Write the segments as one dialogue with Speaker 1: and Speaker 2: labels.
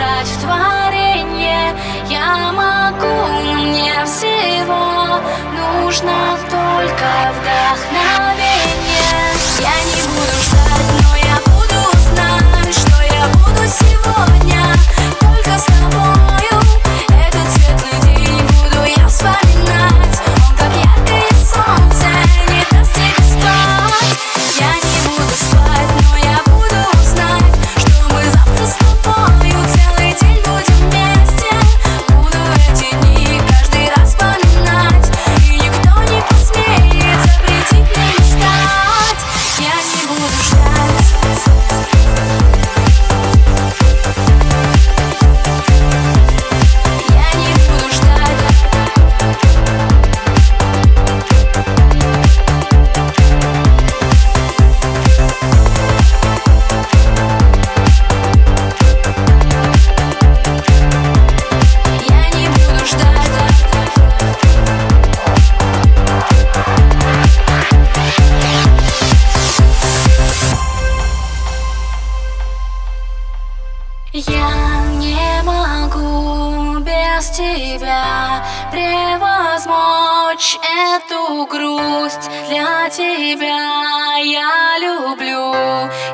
Speaker 1: смешать в творение Я могу, Я не могу без тебя превозмочь эту грусть. Для тебя я люблю,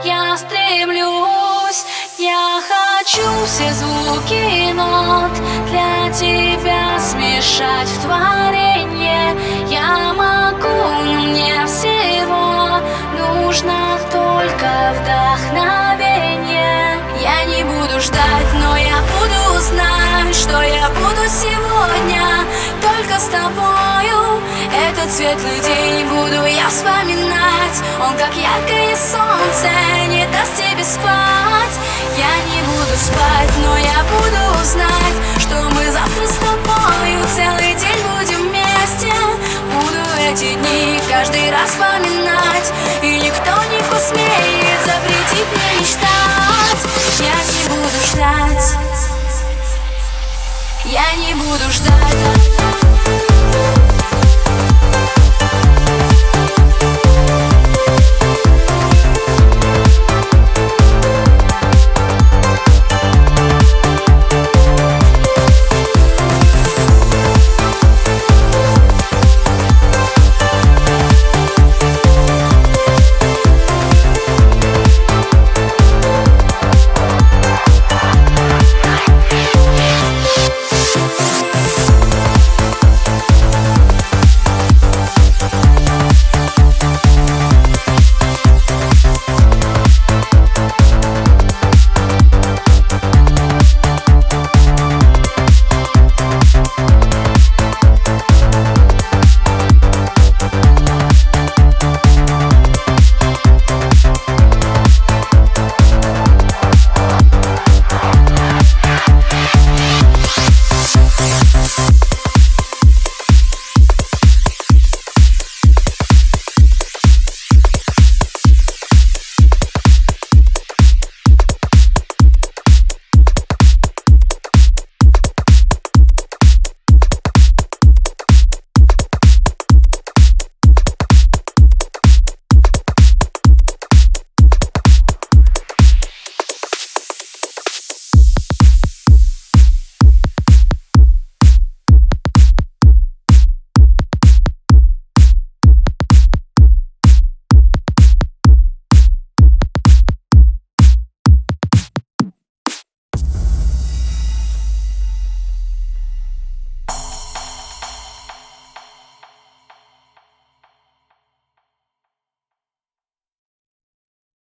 Speaker 1: я стремлюсь. Я хочу все звуки нот. Для тебя смешать в творение Я могу, но мне всего нужно только вдохновение буду сегодня только с тобою. Этот светлый день буду я вспоминать. Он как яркое солнце не даст тебе спать. Я не буду спать, но я буду знать Что мы завтра с тобою целый день будем вместе. Буду эти дни каждый раз вспоминать буду ждать.